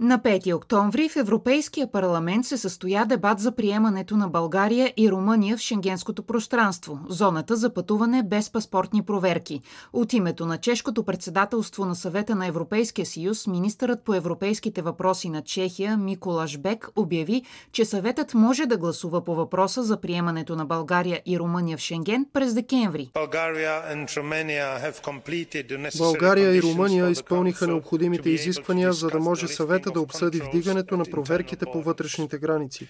На 5 октомври в Европейския парламент се състоя дебат за приемането на България и Румъния в шенгенското пространство, зоната за пътуване без паспортни проверки. От името на чешкото председателство на съвета на Европейския съюз, министърът по европейските въпроси на Чехия Миколаш Бек обяви, че съветът може да гласува по въпроса за приемането на България и Румъния в Шенген през декември. България и Румъния изпълниха необходимите изисквания, за да може съвета да обсъди вдигането на проверките по вътрешните граници.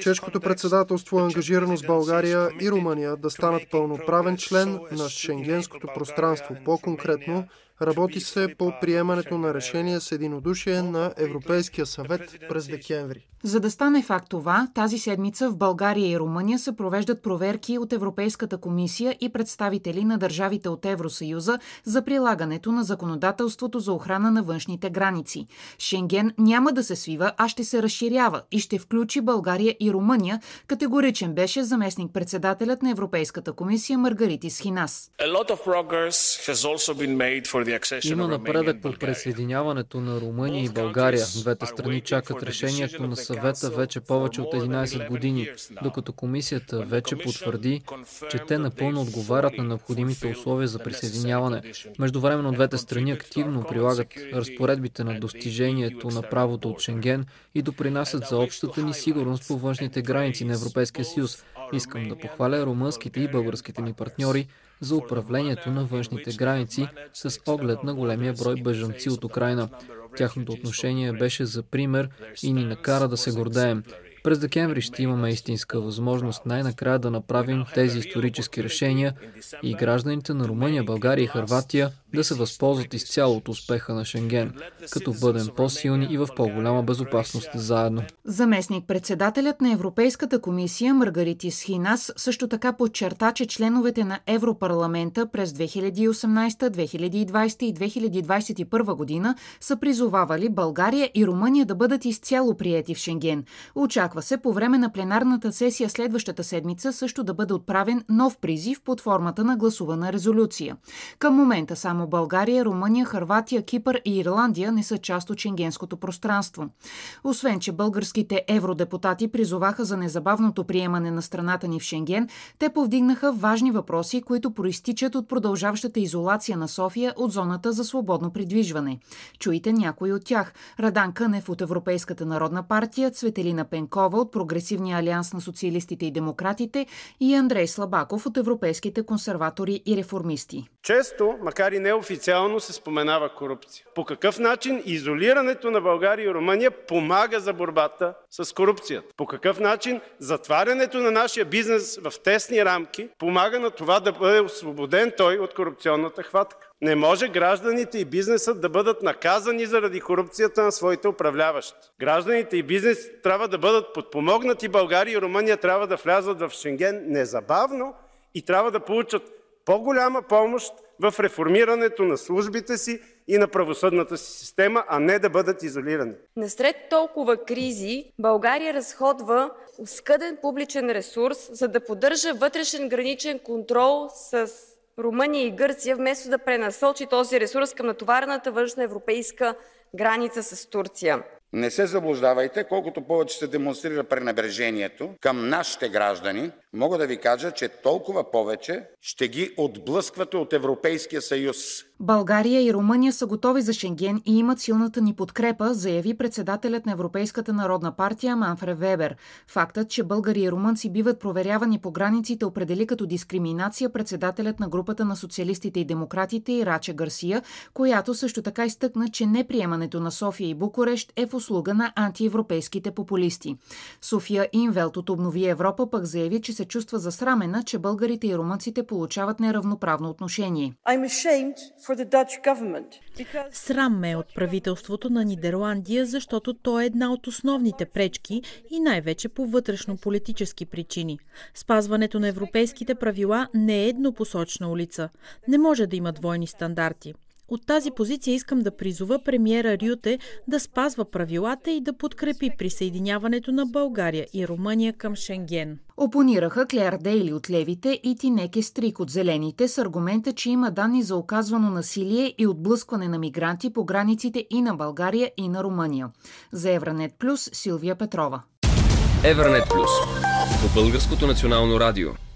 Чешкото председателство е ангажирано с България и Румъния да станат пълноправен член на Шенгенското пространство. По-конкретно, Работи се по приемането на решение с единодушие на Европейския съвет през декември. За да стане факт това, тази седмица в България и Румъния се провеждат проверки от Европейската комисия и представители на държавите от Евросъюза за прилагането на законодателството за охрана на външните граници. Шенген няма да се свива, а ще се разширява и ще включи България и Румъния, категоричен беше заместник председателят на Европейската комисия Маргаритис Хинас. Има напредък по присъединяването на Румъния и България. Двете страни чакат решението на съвета вече повече от 11 години, докато комисията вече потвърди, че те напълно отговарят на необходимите условия за присъединяване. Междувременно двете страни активно прилагат разпоредбите на достижението на правото от Шенген и допринасят за общата ни сигурност по външните граници на Европейския съюз. Искам да похваля румънските и българските ни партньори, за управлението на външните граници с оглед на големия брой бежанци от Украина. Тяхното отношение беше за пример и ни накара да се гордеем. През декември ще имаме истинска възможност най-накрая да направим тези исторически решения и гражданите на Румъния, България и Харватия да се възползват изцяло от успеха на Шенген, като бъдем по-силни и в по-голяма безопасност заедно. Заместник председателят на Европейската комисия Маргаритис Хинас също така подчерта, че членовете на Европарламента през 2018, 2020 и 2021 година са призовавали България и Румъния да бъдат изцяло приети в Шенген. Очаква се по време на пленарната сесия следващата седмица също да бъде отправен нов призив под формата на гласувана резолюция. Към момента само България, Румъния, Харватия, Кипър и Ирландия не са част от шенгенското пространство. Освен, че българските евродепутати призоваха за незабавното приемане на страната ни в Шенген, те повдигнаха важни въпроси, които проистичат от продължаващата изолация на София от зоната за свободно придвижване. Чуйте някои от тях. Радан Кънев от Европейската народна партия, Цветелина Пенкова от Прогресивния алианс на социалистите и демократите и Андрей Слабаков от Европейските консерватори и реформисти. Често, макар и неофициално, се споменава корупция. По какъв начин изолирането на България и Румъния помага за борбата с корупцията? По какъв начин затварянето на нашия бизнес в тесни рамки помага на това да бъде освободен той от корупционната хватка? Не може гражданите и бизнесът да бъдат наказани заради корупцията на своите управляващи. Гражданите и бизнес трябва да бъдат подпомогнати. България и Румъния трябва да влязат в Шенген незабавно и трябва да получат по-голяма помощ в реформирането на службите си и на правосъдната си система, а не да бъдат изолирани. Насред толкова кризи България разходва оскъден публичен ресурс, за да поддържа вътрешен граничен контрол с Румъния и Гърция, вместо да пренасочи този ресурс към натоварената външна европейска граница с Турция. Не се заблуждавайте, колкото повече се демонстрира пренебрежението към нашите граждани, мога да ви кажа, че толкова повече ще ги отблъсквате от Европейския съюз. България и Румъния са готови за Шенген и имат силната ни подкрепа, заяви председателят на Европейската народна партия Манфре Вебер. Фактът, че българи и румънци биват проверявани по границите, определи като дискриминация председателят на групата на социалистите и демократите Ираче Гарсия, която също така изтъкна, че неприемането на София и Букурещ е в услуга на антиевропейските популисти. София Инвелт от Обнови Европа пък заяви, че се чувства засрамена, че българите и румънците получават неравноправно отношение. Срам ме е от правителството на Нидерландия, защото то е една от основните пречки и най-вече по вътрешно-политически причини. Спазването на европейските правила не е еднопосочна улица. Не може да има двойни стандарти. От тази позиция искам да призова премиера Рюте да спазва правилата и да подкрепи присъединяването на България и Румъния към Шенген. Опонираха Клер Дейли от левите и Тинеке Стрик от зелените с аргумента, че има данни за оказвано насилие и отблъскване на мигранти по границите и на България и на Румъния. За Евранет Плюс Силвия Петрова. Евранет Плюс по Българското национално радио.